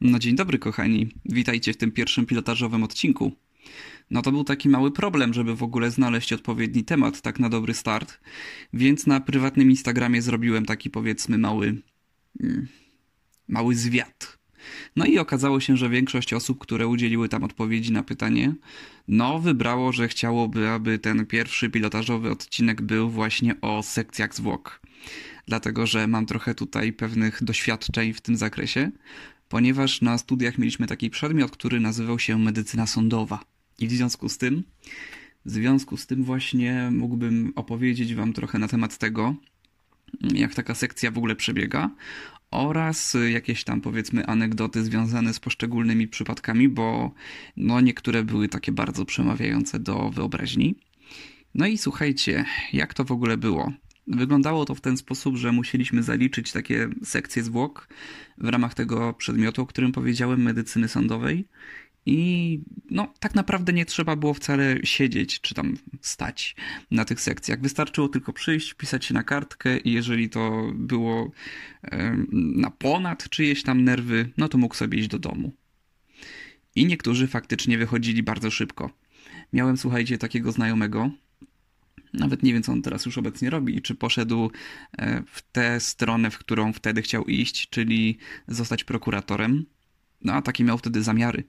No dzień dobry kochani, witajcie w tym pierwszym pilotażowym odcinku. No to był taki mały problem, żeby w ogóle znaleźć odpowiedni temat tak na dobry start, więc na prywatnym Instagramie zrobiłem taki powiedzmy mały... Mm, mały zwiat. No i okazało się, że większość osób, które udzieliły tam odpowiedzi na pytanie, no wybrało, że chciałoby, aby ten pierwszy pilotażowy odcinek był właśnie o sekcjach zwłok. Dlatego, że mam trochę tutaj pewnych doświadczeń w tym zakresie, ponieważ na studiach mieliśmy taki przedmiot, który nazywał się medycyna sądowa. I w związku z tym, w związku z tym właśnie mógłbym opowiedzieć wam trochę na temat tego, jak taka sekcja w ogóle przebiega oraz jakieś tam powiedzmy anegdoty związane z poszczególnymi przypadkami, bo no niektóre były takie bardzo przemawiające do wyobraźni. No i słuchajcie, jak to w ogóle było? Wyglądało to w ten sposób, że musieliśmy zaliczyć takie sekcje zwłok w ramach tego przedmiotu, o którym powiedziałem, medycyny sądowej. I no, tak naprawdę nie trzeba było wcale siedzieć czy tam stać na tych sekcjach. Wystarczyło tylko przyjść, pisać się na kartkę i jeżeli to było na ponad czyjeś tam nerwy, no to mógł sobie iść do domu. I niektórzy faktycznie wychodzili bardzo szybko. Miałem, słuchajcie, takiego znajomego, nawet nie wiem, co on teraz już obecnie robi, czy poszedł e, w tę stronę, w którą wtedy chciał iść, czyli zostać prokuratorem. No a takie miał wtedy zamiary.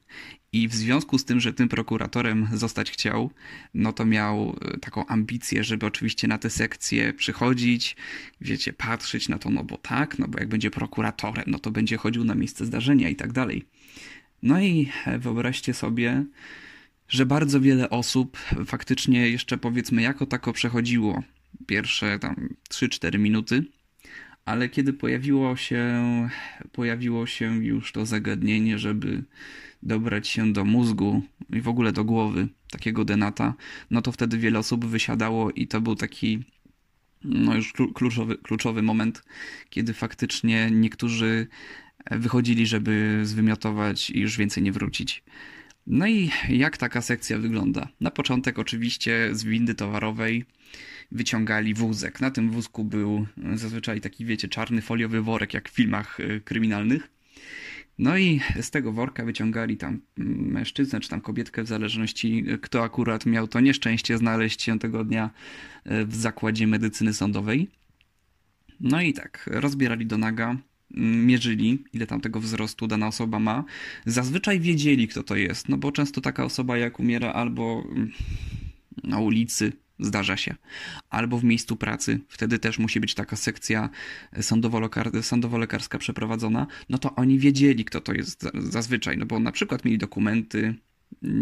I w związku z tym, że tym prokuratorem zostać chciał, no to miał e, taką ambicję, żeby oczywiście na te sekcje przychodzić, wiecie, patrzeć na to, no bo tak, no bo jak będzie prokuratorem, no to będzie chodził na miejsce zdarzenia i tak dalej. No i e, wyobraźcie sobie, że bardzo wiele osób faktycznie jeszcze powiedzmy jako tako przechodziło pierwsze tam 3-4 minuty, ale kiedy pojawiło się, pojawiło się już to zagadnienie, żeby dobrać się do mózgu i w ogóle do głowy takiego denata, no to wtedy wiele osób wysiadało i to był taki no już kluczowy, kluczowy moment, kiedy faktycznie niektórzy wychodzili, żeby zwymiotować i już więcej nie wrócić. No i jak taka sekcja wygląda? Na początek oczywiście z windy towarowej wyciągali wózek. Na tym wózku był zazwyczaj taki, wiecie, czarny foliowy worek, jak w filmach y, kryminalnych. No i z tego worka wyciągali tam mężczyznę czy tam kobietkę, w zależności y, kto akurat miał to nieszczęście znaleźć się tego dnia w zakładzie medycyny sądowej. No i tak, rozbierali do naga, mierzyli, ile tam tego wzrostu dana osoba ma, zazwyczaj wiedzieli, kto to jest, no bo często taka osoba jak umiera albo mm, na ulicy, zdarza się, albo w miejscu pracy, wtedy też musi być taka sekcja sądowo-lekarska przeprowadzona, no to oni wiedzieli, kto to jest zazwyczaj, no bo na przykład mieli dokumenty,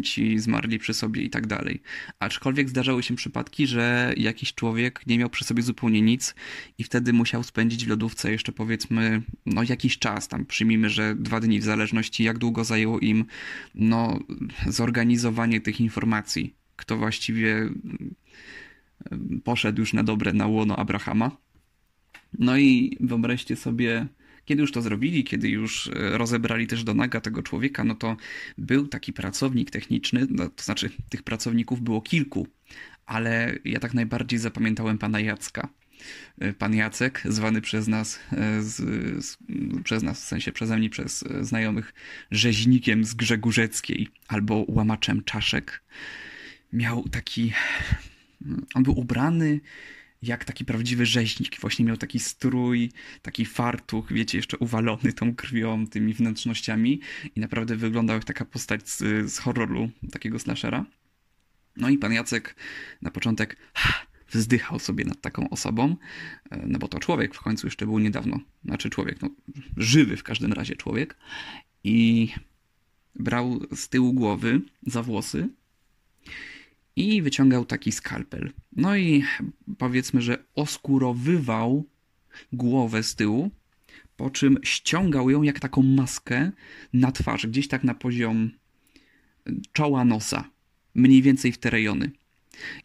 ci zmarli przy sobie i tak dalej. Aczkolwiek zdarzały się przypadki, że jakiś człowiek nie miał przy sobie zupełnie nic i wtedy musiał spędzić w lodówce jeszcze powiedzmy no jakiś czas, tam przyjmijmy, że dwa dni w zależności jak długo zajęło im no zorganizowanie tych informacji, kto właściwie mm, poszedł już na dobre na łono Abrahama. No i wyobraźcie sobie kiedy już to zrobili, kiedy już e, rozebrali też do naga tego człowieka, no to był taki pracownik techniczny, no, to znaczy tych pracowników było kilku, ale ja tak najbardziej zapamiętałem pana Jacka. E, pan Jacek, zwany przez nas, e, z, z, przez nas, w sensie przeze mnie, przez znajomych, rzeźnikiem z Grzegórzeckiej albo łamaczem czaszek, miał taki. On był ubrany jak taki prawdziwy rzeźnik. Właśnie miał taki strój, taki fartuch, wiecie, jeszcze uwalony tą krwią, tymi wnętrznościami i naprawdę wyglądał jak taka postać z, z horroru, takiego slashera. No i pan Jacek na początek ha, wzdychał sobie nad taką osobą, e, no bo to człowiek w końcu jeszcze był niedawno, znaczy człowiek, no żywy w każdym razie człowiek i brał z tyłu głowy za włosy i wyciągał taki skalpel. No i powiedzmy, że oskurowywał głowę z tyłu, po czym ściągał ją jak taką maskę na twarz, gdzieś tak na poziom czoła nosa, mniej więcej w te rejony.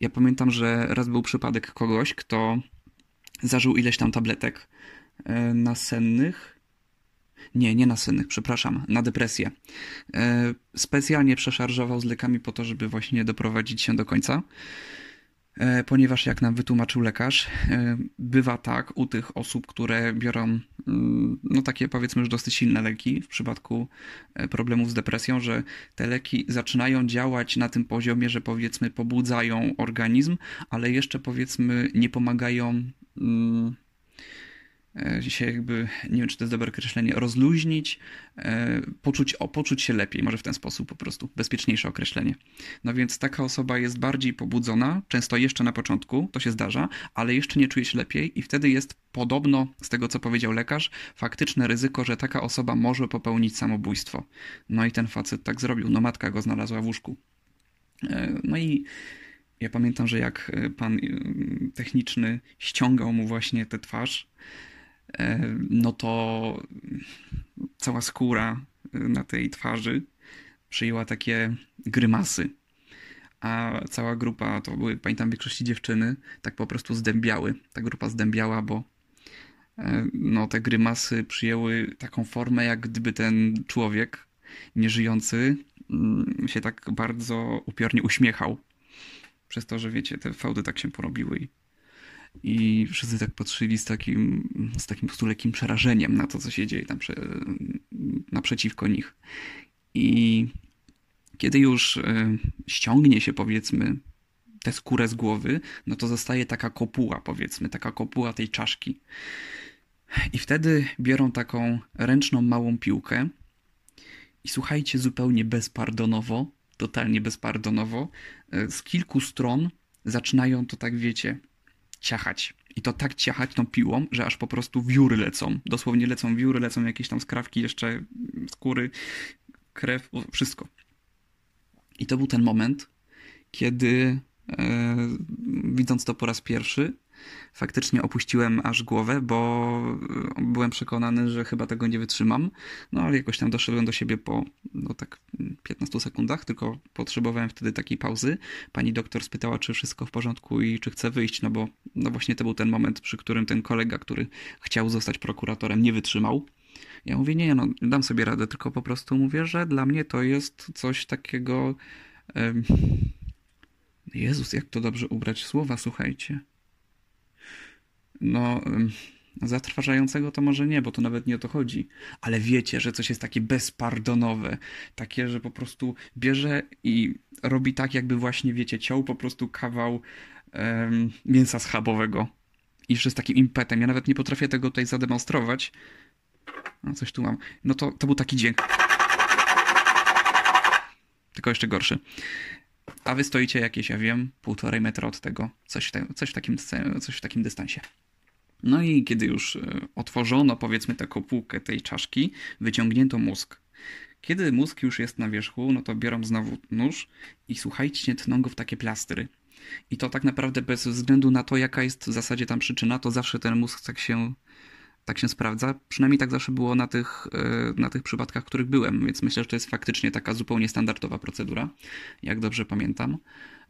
Ja pamiętam, że raz był przypadek kogoś, kto zażył ileś tam tabletek e, nasennych nie, nie na sennych, przepraszam, na depresję. E, specjalnie przeszarżował z lekami po to, żeby właśnie doprowadzić się do końca. E, ponieważ jak nam wytłumaczył lekarz, e, bywa tak u tych osób, które biorą no takie powiedzmy już dosyć silne leki w przypadku problemów z depresją, że te leki zaczynają działać na tym poziomie, że powiedzmy pobudzają organizm, ale jeszcze powiedzmy nie pomagają mm, się jakby, nie wiem czy to jest dobre określenie, rozluźnić, e, poczuć, o, poczuć się lepiej, może w ten sposób po prostu, bezpieczniejsze określenie. No więc taka osoba jest bardziej pobudzona, często jeszcze na początku, to się zdarza, ale jeszcze nie czuje się lepiej i wtedy jest podobno, z tego co powiedział lekarz, faktyczne ryzyko, że taka osoba może popełnić samobójstwo. No i ten facet tak zrobił, no matka go znalazła w łóżku. E, no i ja pamiętam, że jak pan techniczny ściągał mu właśnie tę twarz, E, no to cała skóra na tej twarzy przyjęła takie grymasy. A cała grupa, to były, pamiętam, w większości dziewczyny, tak po prostu zdębiały. Ta grupa zdębiała, bo e, no, te grymasy przyjęły taką formę, jak gdyby ten człowiek nieżyjący mm, się tak bardzo upiornie uśmiechał. Przez to, że wiecie, te fałdy tak się porobiły i i wszyscy tak patrzyli z takim, z takim po prostu lekkim przerażeniem na to, co się dzieje tam prze, naprzeciwko nich. I kiedy już e, ściągnie się, powiedzmy, tę skórę z głowy, no to zostaje taka kopuła, powiedzmy, taka kopuła tej czaszki. I wtedy biorą taką ręczną małą piłkę i słuchajcie, zupełnie bezpardonowo, totalnie bezpardonowo, e, z kilku stron zaczynają to tak, wiecie, ciachać. I to tak ciachać tą piłą, że aż po prostu wióry lecą. Dosłownie lecą wióry, lecą jakieś tam skrawki, jeszcze skóry, krew, wszystko. I to był ten moment, kiedy e, widząc to po raz pierwszy, faktycznie opuściłem aż głowę, bo e, byłem przekonany, że chyba tego nie wytrzymam. No ale jakoś tam doszedłem do siebie po no tak 15 sekundach, tylko potrzebowałem wtedy takiej pauzy. Pani doktor spytała, czy wszystko w porządku i czy chcę wyjść, no bo no właśnie to był ten moment, przy którym ten kolega, który chciał zostać prokuratorem, nie wytrzymał. Ja mówię, nie, no dam sobie radę, tylko po prostu mówię, że dla mnie to jest coś takiego... Jezus, jak to dobrze ubrać słowa, słuchajcie no zatrważającego to może nie, bo to nawet nie o to chodzi, ale wiecie, że coś jest takie bezpardonowe, takie, że po prostu bierze i robi tak, jakby właśnie, wiecie, ciął po prostu kawał um, mięsa schabowego. I jeszcze z takim impetem. Ja nawet nie potrafię tego tutaj zademonstrować. No, coś tu mam. No to, to był taki dźwięk. Tylko jeszcze gorszy. A wy stoicie jakieś, ja wiem, półtorej metra od tego. Coś w, te, coś w, takim, coś w takim dystansie. No i kiedy już e, otworzono, powiedzmy, tę kopułkę tej czaszki, wyciągnięto mózg. Kiedy mózg już jest na wierzchu, no to biorą znowu nóż i słuchajcie, tną go w takie plastry. I to tak naprawdę bez względu na to, jaka jest w zasadzie tam przyczyna, to zawsze ten mózg tak się, tak się sprawdza. Przynajmniej tak zawsze było na tych, e, na tych przypadkach, w których byłem, więc myślę, że to jest faktycznie taka zupełnie standardowa procedura, jak dobrze pamiętam.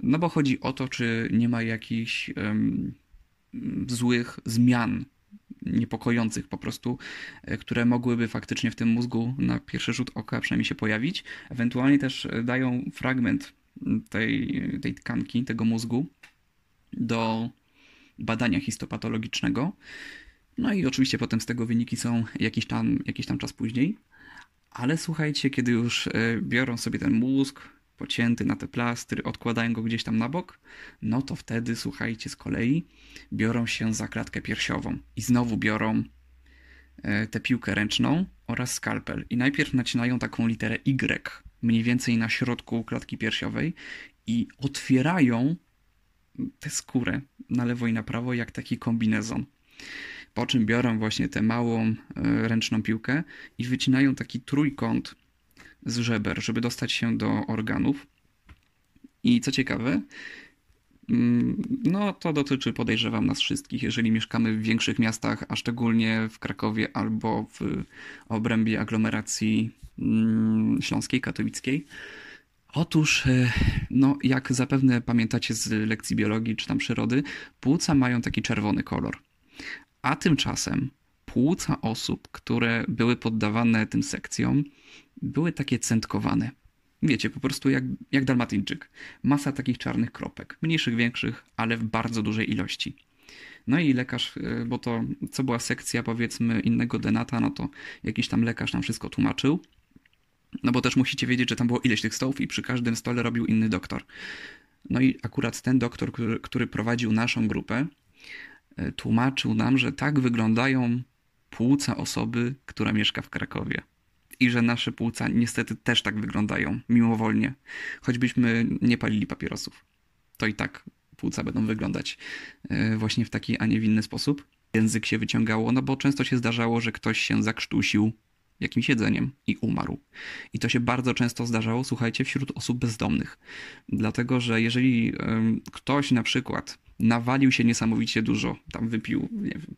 No bo chodzi o to, czy nie ma jakichś. Um, złych zmian niepokojących po prostu, e, które mogłyby faktycznie w tym mózgu na pierwszy rzut oka przynajmniej się pojawić. Ewentualnie też e, dają fragment tej, tej tkanki, tego mózgu do badania histopatologicznego. No i oczywiście potem z tego wyniki są jakiś tam, jakiś tam czas później. Ale słuchajcie, kiedy już e, biorą sobie ten mózg, pocięty na te plastry, odkładają go gdzieś tam na bok, no to wtedy, słuchajcie, z kolei biorą się za klatkę piersiową i znowu biorą e, tę piłkę ręczną oraz skalpel. I najpierw nacinają taką literę Y, mniej więcej na środku klatki piersiowej i otwierają tę skórę na lewo i na prawo jak taki kombinezon. Po czym biorą właśnie tę małą e, ręczną piłkę i wycinają taki trójkąt z żeber, żeby dostać się do organów. I co ciekawe, mm, no to dotyczy, podejrzewam, nas wszystkich, jeżeli mieszkamy w większych miastach, a szczególnie w Krakowie albo w obrębie aglomeracji mm, śląskiej, katowickiej. Otóż, e, no, jak zapewne pamiętacie z lekcji biologii czy tam przyrody, płuca mają taki czerwony kolor. A tymczasem płuca osób, które były poddawane tym sekcjom, były takie centkowane. Wiecie, po prostu jak, jak dalmatyńczyk. Masa takich czarnych kropek. Mniejszych, większych, ale w bardzo dużej ilości. No i lekarz, y, bo to co była sekcja powiedzmy innego denata, no to jakiś tam lekarz nam wszystko tłumaczył. No bo też musicie wiedzieć, że tam było ileś tych stołów i przy każdym stole robił inny doktor. No i akurat ten doktor, który, który prowadził naszą grupę, y, tłumaczył nam, że tak wyglądają płuca osoby, która mieszka w Krakowie. I że nasze płuca niestety też tak wyglądają, mimowolnie. Choćbyśmy nie palili papierosów. To i tak płuca będą wyglądać e, właśnie w taki, a nie w inny sposób. Język się wyciągało, no bo często się zdarzało, że ktoś się zakrztusił jakimś jedzeniem i umarł. I to się bardzo często zdarzało, słuchajcie, wśród osób bezdomnych. Dlatego, że jeżeli ktoś na przykład nawalił się niesamowicie dużo, tam wypił, nie wiem,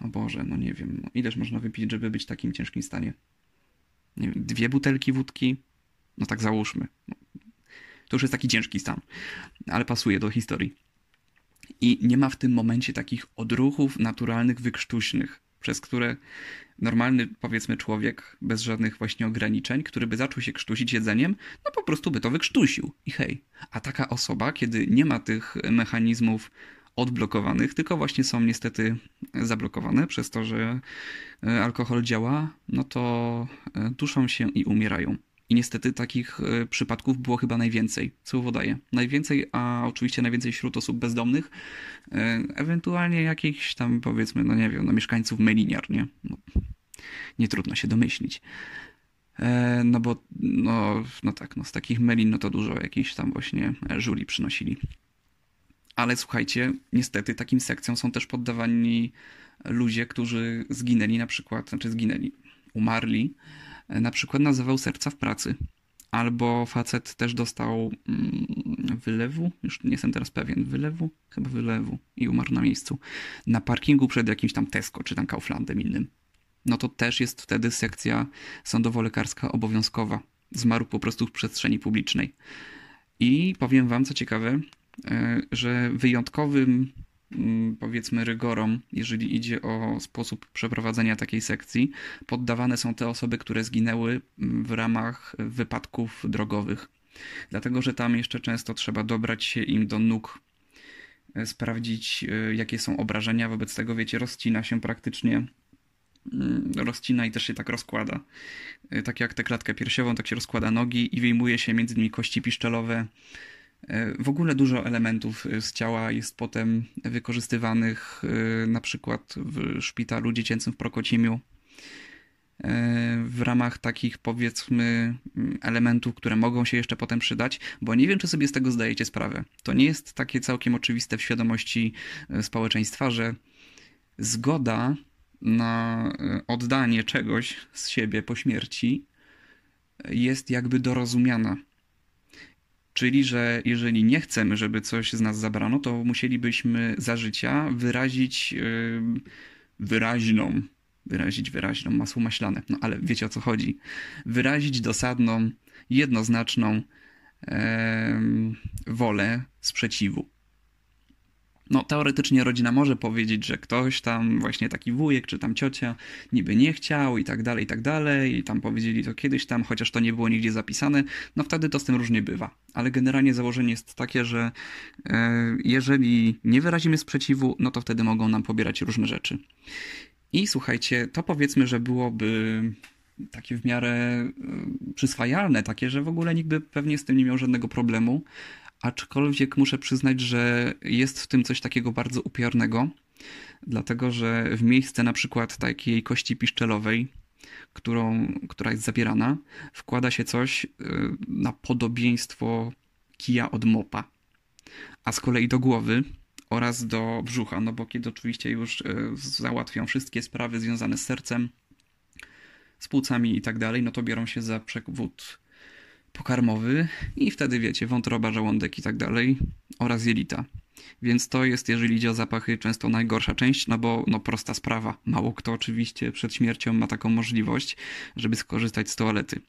o Boże, no nie wiem, no ileż można wypić, żeby być w takim ciężkim stanie? Nie wiem, dwie butelki wódki? No tak załóżmy. No, to już jest taki ciężki stan, ale pasuje do historii. I nie ma w tym momencie takich odruchów naturalnych, wykrztuśnych, przez które normalny, powiedzmy, człowiek bez żadnych właśnie ograniczeń, który by zaczął się krztusić jedzeniem, no po prostu by to wykrztusił. I hej. A taka osoba, kiedy nie ma tych mechanizmów odblokowanych, tylko właśnie są niestety zablokowane przez to, że e, alkohol działa, no to e, duszą się i umierają. I niestety takich e, przypadków było chyba najwięcej, co uwodaje. Najwięcej, a oczywiście najwięcej wśród osób bezdomnych, ewentualnie jakichś tam powiedzmy, no nie wiem, no mieszkańców Meliniar, nie? No, nie trudno się domyślić. No bo, no, no tak, no z takich melin, no to dużo jakichś tam właśnie żuli przynosili. Ale słuchajcie, niestety takim sekcjom są też poddawani ludzie, którzy zginęli na przykład, znaczy zginęli, umarli, na przykład nazywał serca w pracy. Albo facet też dostał mm, wylewu, już nie jestem teraz pewien, wylewu? Chyba wylewu i umarł na miejscu. Na parkingu przed jakimś tam Tesco czy tam Kauflandem innym. No to też jest wtedy sekcja sądowo-lekarska obowiązkowa. Zmarł po prostu w przestrzeni publicznej. I powiem wam, co ciekawe, E, że wyjątkowym mm, powiedzmy rygorom, jeżeli idzie o sposób przeprowadzenia takiej sekcji, poddawane są te osoby, które zginęły mm, w ramach wypadków drogowych. Dlatego, że tam jeszcze często trzeba dobrać się im do nóg, e, sprawdzić e, jakie są obrażenia, wobec tego wiecie, rozcina się praktycznie mm, rozcina i też się tak rozkłada. Tak jak tę klatkę piersiową, tak się rozkłada nogi i wyjmuje się między nimi kości piszczelowe, E, w ogóle dużo elementów e, z ciała jest potem wykorzystywanych e, na przykład w szpitalu dziecięcym w Prokocimiu w ramach takich powiedzmy elementów, które mogą się jeszcze potem przydać, bo nie wiem, czy sobie z tego zdajecie sprawę. To nie jest takie całkiem oczywiste w świadomości społeczeństwa, że zgoda na oddanie czegoś z siebie po śmierci jest jakby dorozumiana Czyli, że jeżeli nie chcemy, żeby coś z nas zabrano, to musielibyśmy za życia wyrazić wyraźną, wyrazić wyraźną, masło maślane, no ale wiecie o co chodzi. Wyrazić dosadną, jednoznaczną wolę sprzeciwu no teoretycznie rodzina może powiedzieć, że ktoś tam, właśnie taki wujek czy tam ciocia niby nie chciał i tak dalej, i tak dalej, i tam powiedzieli to kiedyś tam, chociaż to nie było nigdzie zapisane, no wtedy to z tym różnie bywa. Ale generalnie założenie jest takie, że e, jeżeli nie wyrazimy sprzeciwu, no to wtedy mogą nam pobierać różne rzeczy. I słuchajcie, to powiedzmy, że byłoby takie w miarę e, przyswajalne, takie, że w ogóle nikt by pewnie z tym nie miał żadnego problemu, aczkolwiek muszę przyznać, że jest w tym coś takiego bardzo upiornego, dlatego że w miejsce na przykład takiej kości piszczelowej, którą, która jest zabierana, wkłada się coś y, na podobieństwo kija od mopa. A z kolei do głowy oraz do brzucha, no bo kiedy oczywiście już y, załatwią wszystkie sprawy związane z sercem, z płucami i tak dalej, no to biorą się za przewód pokarmowy i wtedy wiecie, wątroba, żołądek i tak dalej oraz jelita. Więc to jest, jeżeli idzie o zapachy, często najgorsza część, no bo no prosta sprawa. Mało kto oczywiście przed śmiercią ma taką możliwość, żeby skorzystać z toalety.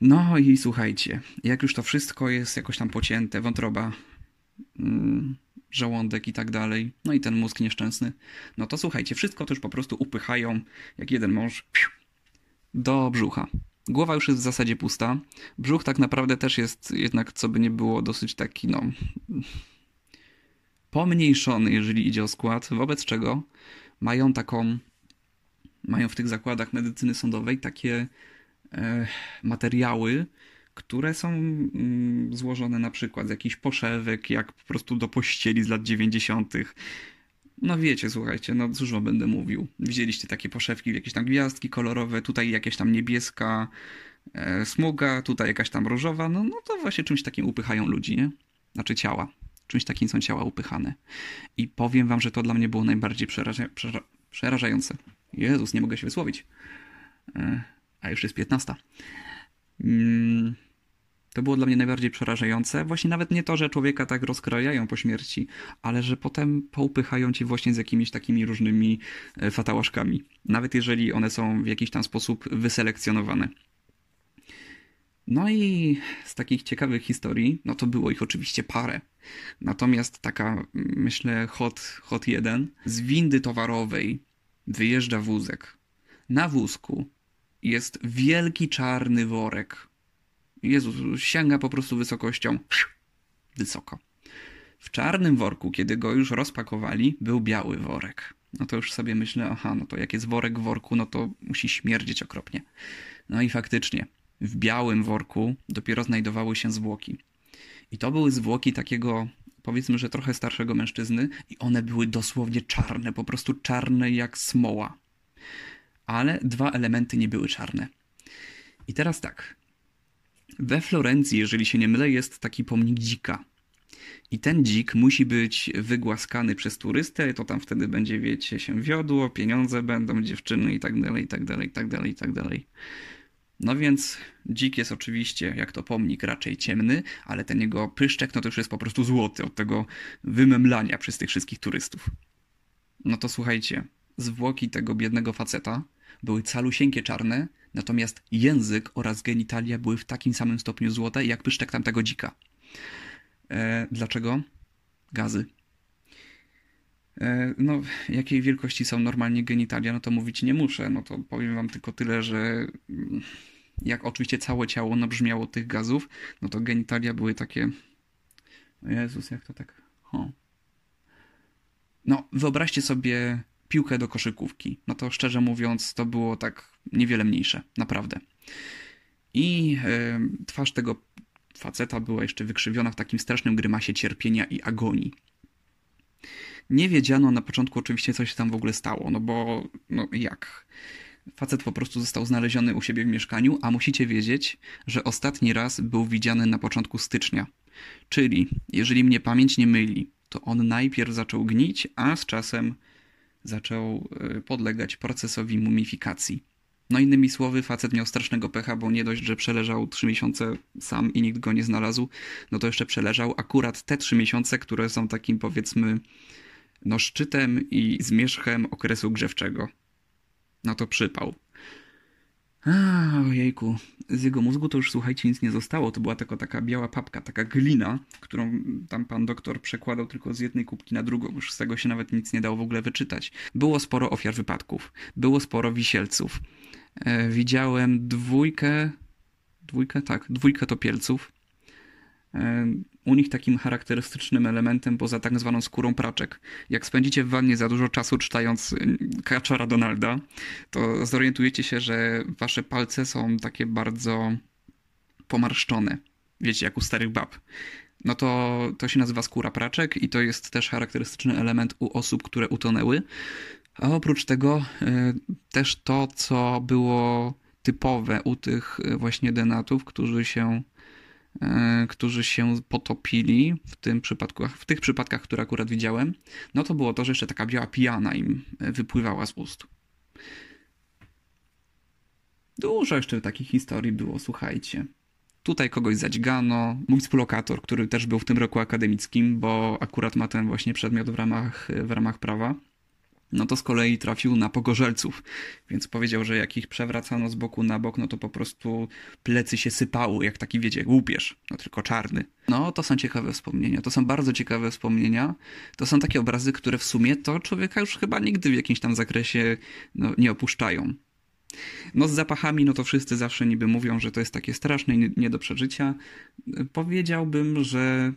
No i słuchajcie, jak już to wszystko jest jakoś tam pocięte, wątroba, mm, żołądek i tak dalej, no i ten mózg nieszczęsny, no to słuchajcie, wszystko to już po prostu upychają, jak jeden mąż, do brzucha. Głowa już jest w zasadzie pusta. Brzuch tak naprawdę też jest jednak, co by nie było, dosyć taki, no. pomniejszony, jeżeli idzie o skład, wobec czego mają taką. mają w tych zakładach medycyny sądowej takie e, materiały, które są mm, złożone na przykład z jakichś poszewek, jak po prostu do pościeli z lat 90. No wiecie, słuchajcie, no cóż wam będę mówił. Widzieliście takie poszewki, jakieś tam gwiazdki kolorowe, tutaj jakieś tam niebieska e, smuga, tutaj jakaś tam różowa, no, no to właśnie czymś takim upychają ludzi, nie? Znaczy ciała. Czymś takim są ciała upychane. I powiem wam, że to dla mnie było najbardziej przeraża przera przerażające. Jezus, nie mogę się wysłowić. E, a już jest 15. Mm, to było dla mnie najbardziej przerażające. Właśnie nawet nie to, że człowieka tak rozkrajają po śmierci, ale że potem poupychają ci właśnie z jakimiś takimi różnymi e, fatałaszkami. Nawet jeżeli one są w jakiś tam sposób wyselekcjonowane. No i z takich ciekawych historii, no to było ich oczywiście parę. Natomiast taka, myślę, hot, hot jeden. Z windy towarowej wyjeżdża wózek. Na wózku jest wielki czarny worek Jezus, sięga po prostu wysokością wysoko. W czarnym worku, kiedy go już rozpakowali, był biały worek. No to już sobie myślę, aha, no to jak jest worek w worku, no to musi śmierdzieć okropnie. No i faktycznie, w białym worku dopiero znajdowały się zwłoki. I to były zwłoki takiego, powiedzmy, że trochę starszego mężczyzny, i one były dosłownie czarne, po prostu czarne jak smoła. Ale dwa elementy nie były czarne. I teraz tak, we Florencji, jeżeli się nie mylę, jest taki pomnik dzika. I ten dzik musi być wygłaskany przez turystę, to tam wtedy będzie, wiecie, się wiodło, pieniądze będą, dziewczyny i tak dalej, i tak dalej, i tak dalej, i tak dalej. No więc dzik jest oczywiście, jak to pomnik, raczej ciemny, ale ten jego pyszczek, no to już jest po prostu złoty od tego wymemlania przez tych wszystkich turystów. No to słuchajcie, zwłoki tego biednego faceta były calusieńkie czarne, natomiast język oraz genitalia były w takim samym stopniu złote, jak pyszczek tamtego dzika. E, dlaczego? Gazy. E, no, jakiej wielkości są normalnie genitalia, no to mówić nie muszę. No to powiem wam tylko tyle, że mm, jak oczywiście całe ciało nabrzmiało tych gazów, no to genitalia były takie... Jezus, jak to tak... Ho. No, wyobraźcie sobie piłkę do koszykówki. No to szczerze mówiąc, to było tak niewiele mniejsze, naprawdę. I e, twarz tego faceta była jeszcze wykrzywiona w takim strasznym grymasie cierpienia i agonii. Nie wiedziano na początku oczywiście, co się tam w ogóle stało, no bo no jak? Facet po prostu został znaleziony u siebie w mieszkaniu, a musicie wiedzieć, że ostatni raz był widziany na początku stycznia. Czyli, jeżeli mnie pamięć nie myli, to on najpierw zaczął gnić, a z czasem zaczął e, podlegać procesowi mumifikacji. No innymi słowy, facet miał strasznego pecha, bo nie dość, że przeleżał trzy miesiące sam i nikt go nie znalazł, no to jeszcze przeleżał akurat te trzy miesiące, które są takim powiedzmy no szczytem i zmierzchem okresu grzewczego. No to przypał. Ojejku, z jego mózgu to już słuchajcie nic nie zostało. To była tylko taka biała papka, taka glina, którą tam pan doktor przekładał tylko z jednej kubki na drugą. Już z tego się nawet nic nie dało w ogóle wyczytać. Było sporo ofiar wypadków, było sporo wisielców. E, widziałem dwójkę, dwójkę, tak, dwójkę topielców. E, u nich takim charakterystycznym elementem poza tak zwaną skórą praczek. Jak spędzicie w wannie za dużo czasu czytając y, Kaczora Donalda, to zorientujecie się, że wasze palce są takie bardzo pomarszczone. Wiecie, jak u starych bab. No to, to się nazywa skóra praczek i to jest też charakterystyczny element u osób, które utonęły. A oprócz tego y, też to, co było typowe u tych y, właśnie denatów, którzy się którzy się potopili w tym przypadku, w tych przypadkach, które akurat widziałem, no to było to, że jeszcze taka biała pijana im e, wypływała z ust. Dużo jeszcze takich historii było, słuchajcie. Tutaj kogoś zadźgano, mój współlokator, który też był w tym roku akademickim, bo akurat ma ten właśnie przedmiot w ramach, w ramach prawa, no to z kolei trafił na pogorzelców, więc powiedział, że jak ich przewracano z boku na bok, no to po prostu plecy się sypały, jak taki, wiecie, łupież, no tylko czarny. No, to są ciekawe wspomnienia, to są bardzo ciekawe wspomnienia. To są takie obrazy, które w sumie to człowieka już chyba nigdy w jakimś tam zakresie no, nie opuszczają. No z zapachami, no to wszyscy zawsze niby mówią, że to jest takie straszne, nie, nie do przeżycia. Powiedziałbym, że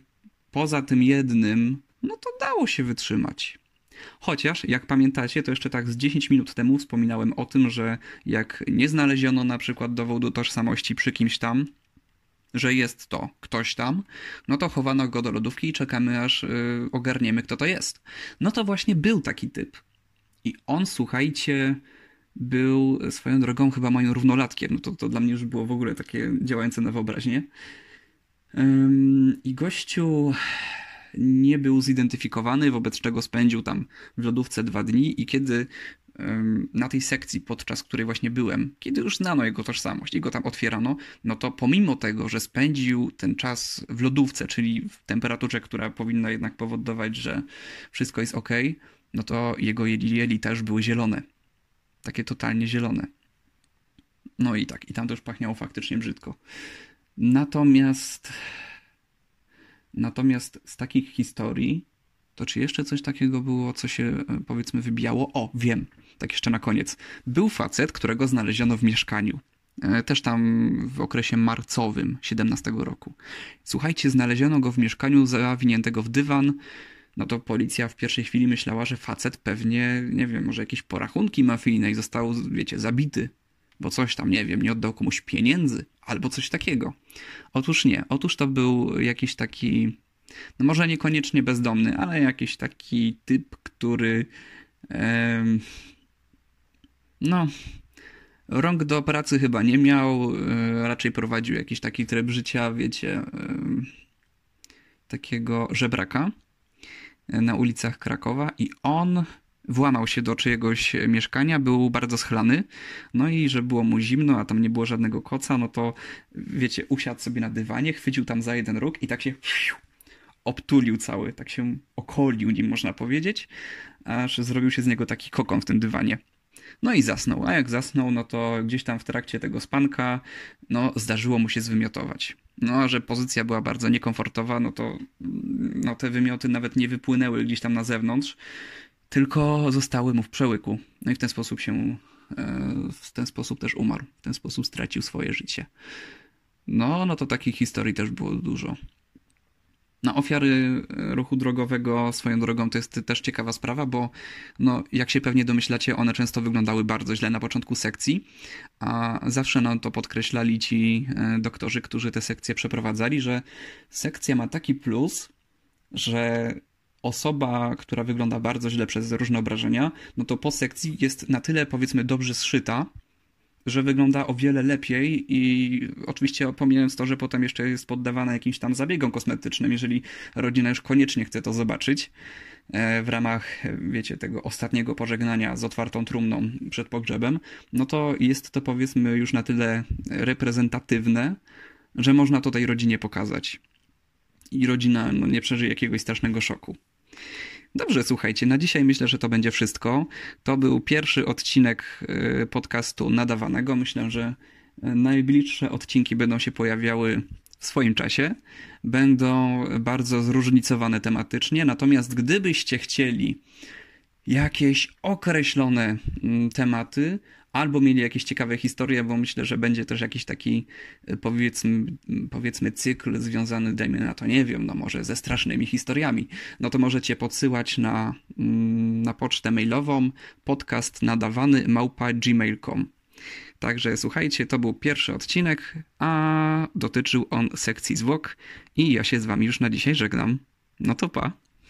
poza tym jednym, no to dało się wytrzymać. Chociaż, jak pamiętacie, to jeszcze tak z 10 minut temu wspominałem o tym, że jak nie znaleziono na przykład dowodu tożsamości przy kimś tam, że jest to ktoś tam, no to chowano go do lodówki i czekamy aż yy, ogarniemy, kto to jest. No to właśnie był taki typ. I on, słuchajcie, był swoją drogą chyba moim równolatkiem. No to, to dla mnie już było w ogóle takie działające na wyobraźnię. I gościu nie był zidentyfikowany, wobec czego spędził tam w lodówce dwa dni i kiedy na tej sekcji, podczas której właśnie byłem, kiedy już znano jego tożsamość i go tam otwierano, no to pomimo tego, że spędził ten czas w lodówce, czyli w temperaturze, która powinna jednak powodować, że wszystko jest ok, no to jego jeli też były zielone. Takie totalnie zielone. No i tak, i tam też pachniało faktycznie brzydko. Natomiast Natomiast z takich historii, to czy jeszcze coś takiego było, co się e, powiedzmy wybijało? O, wiem, tak jeszcze na koniec. Był facet, którego znaleziono w mieszkaniu. E, też tam w okresie marcowym 17 roku. Słuchajcie, znaleziono go w mieszkaniu zawiniętego w dywan. No to policja w pierwszej chwili myślała, że facet pewnie, nie wiem, może jakieś porachunki mafijne i został, wiecie, zabity bo coś tam, nie wiem, nie oddał komuś pieniędzy albo coś takiego. Otóż nie. Otóż to był jakiś taki, no może niekoniecznie bezdomny, ale jakiś taki typ, który no rąk do pracy chyba nie miał, e, raczej prowadził jakiś taki tryb życia, wiecie, takiego żebraka e, na ulicach Krakowa i on włamał się do czyjegoś mieszkania, był bardzo schlany, no i że było mu zimno, a tam nie było żadnego koca, no to wiecie, usiadł sobie na dywanie, chwycił tam za jeden róg i tak się obtulił cały, tak się okolił nim można powiedzieć, aż zrobił się z niego taki kokon w tym dywanie. No i zasnął, a jak zasnął, no to gdzieś tam w trakcie tego spanka, no zdarzyło mu się zwymiotować. No a że pozycja była bardzo niekomfortowa, no to no, te wymioty nawet nie wypłynęły gdzieś tam na zewnątrz, tylko zostały mu w przełyku. No i w ten sposób się, e, w ten sposób też umarł, w ten sposób stracił swoje życie. No, no to takich historii też było dużo. Na ofiary ruchu drogowego swoją drogą to jest też ciekawa sprawa, bo no, jak się pewnie domyślacie, one często wyglądały bardzo źle na początku sekcji, a zawsze no, to podkreślali ci e, doktorzy, którzy te sekcje przeprowadzali, że sekcja ma taki plus, że osoba, która wygląda bardzo źle przez różne obrażenia, no to po sekcji jest na tyle powiedzmy dobrze zszyta, że wygląda o wiele lepiej i oczywiście pomijając to, że potem jeszcze jest poddawana jakimś tam zabiegom kosmetycznym, jeżeli rodzina już koniecznie chce to zobaczyć e, w ramach, wiecie, tego ostatniego pożegnania z otwartą trumną przed pogrzebem, no to jest to powiedzmy już na tyle reprezentatywne, że można to tej rodzinie pokazać i rodzina no, nie przeżyje jakiegoś strasznego szoku. Dobrze, słuchajcie, na dzisiaj myślę, że to będzie wszystko. To był pierwszy odcinek y, podcastu nadawanego. Myślę, że y, najbliższe odcinki będą się pojawiały w swoim czasie. Będą bardzo zróżnicowane tematycznie. Natomiast gdybyście chcieli jakieś określone mm, tematy, albo mieli jakieś ciekawe historie, bo myślę, że będzie też jakiś taki e, powiedzmy, powiedzmy cykl związany, dajmy na to, nie wiem, no może ze strasznymi historiami, no to możecie podsyłać na, mm, na pocztę mailową podcast nadawany małpa gmail.com. Także słuchajcie, to był pierwszy odcinek, a dotyczył on sekcji zwłok i ja się z wami już na dzisiaj żegnam. No to pa.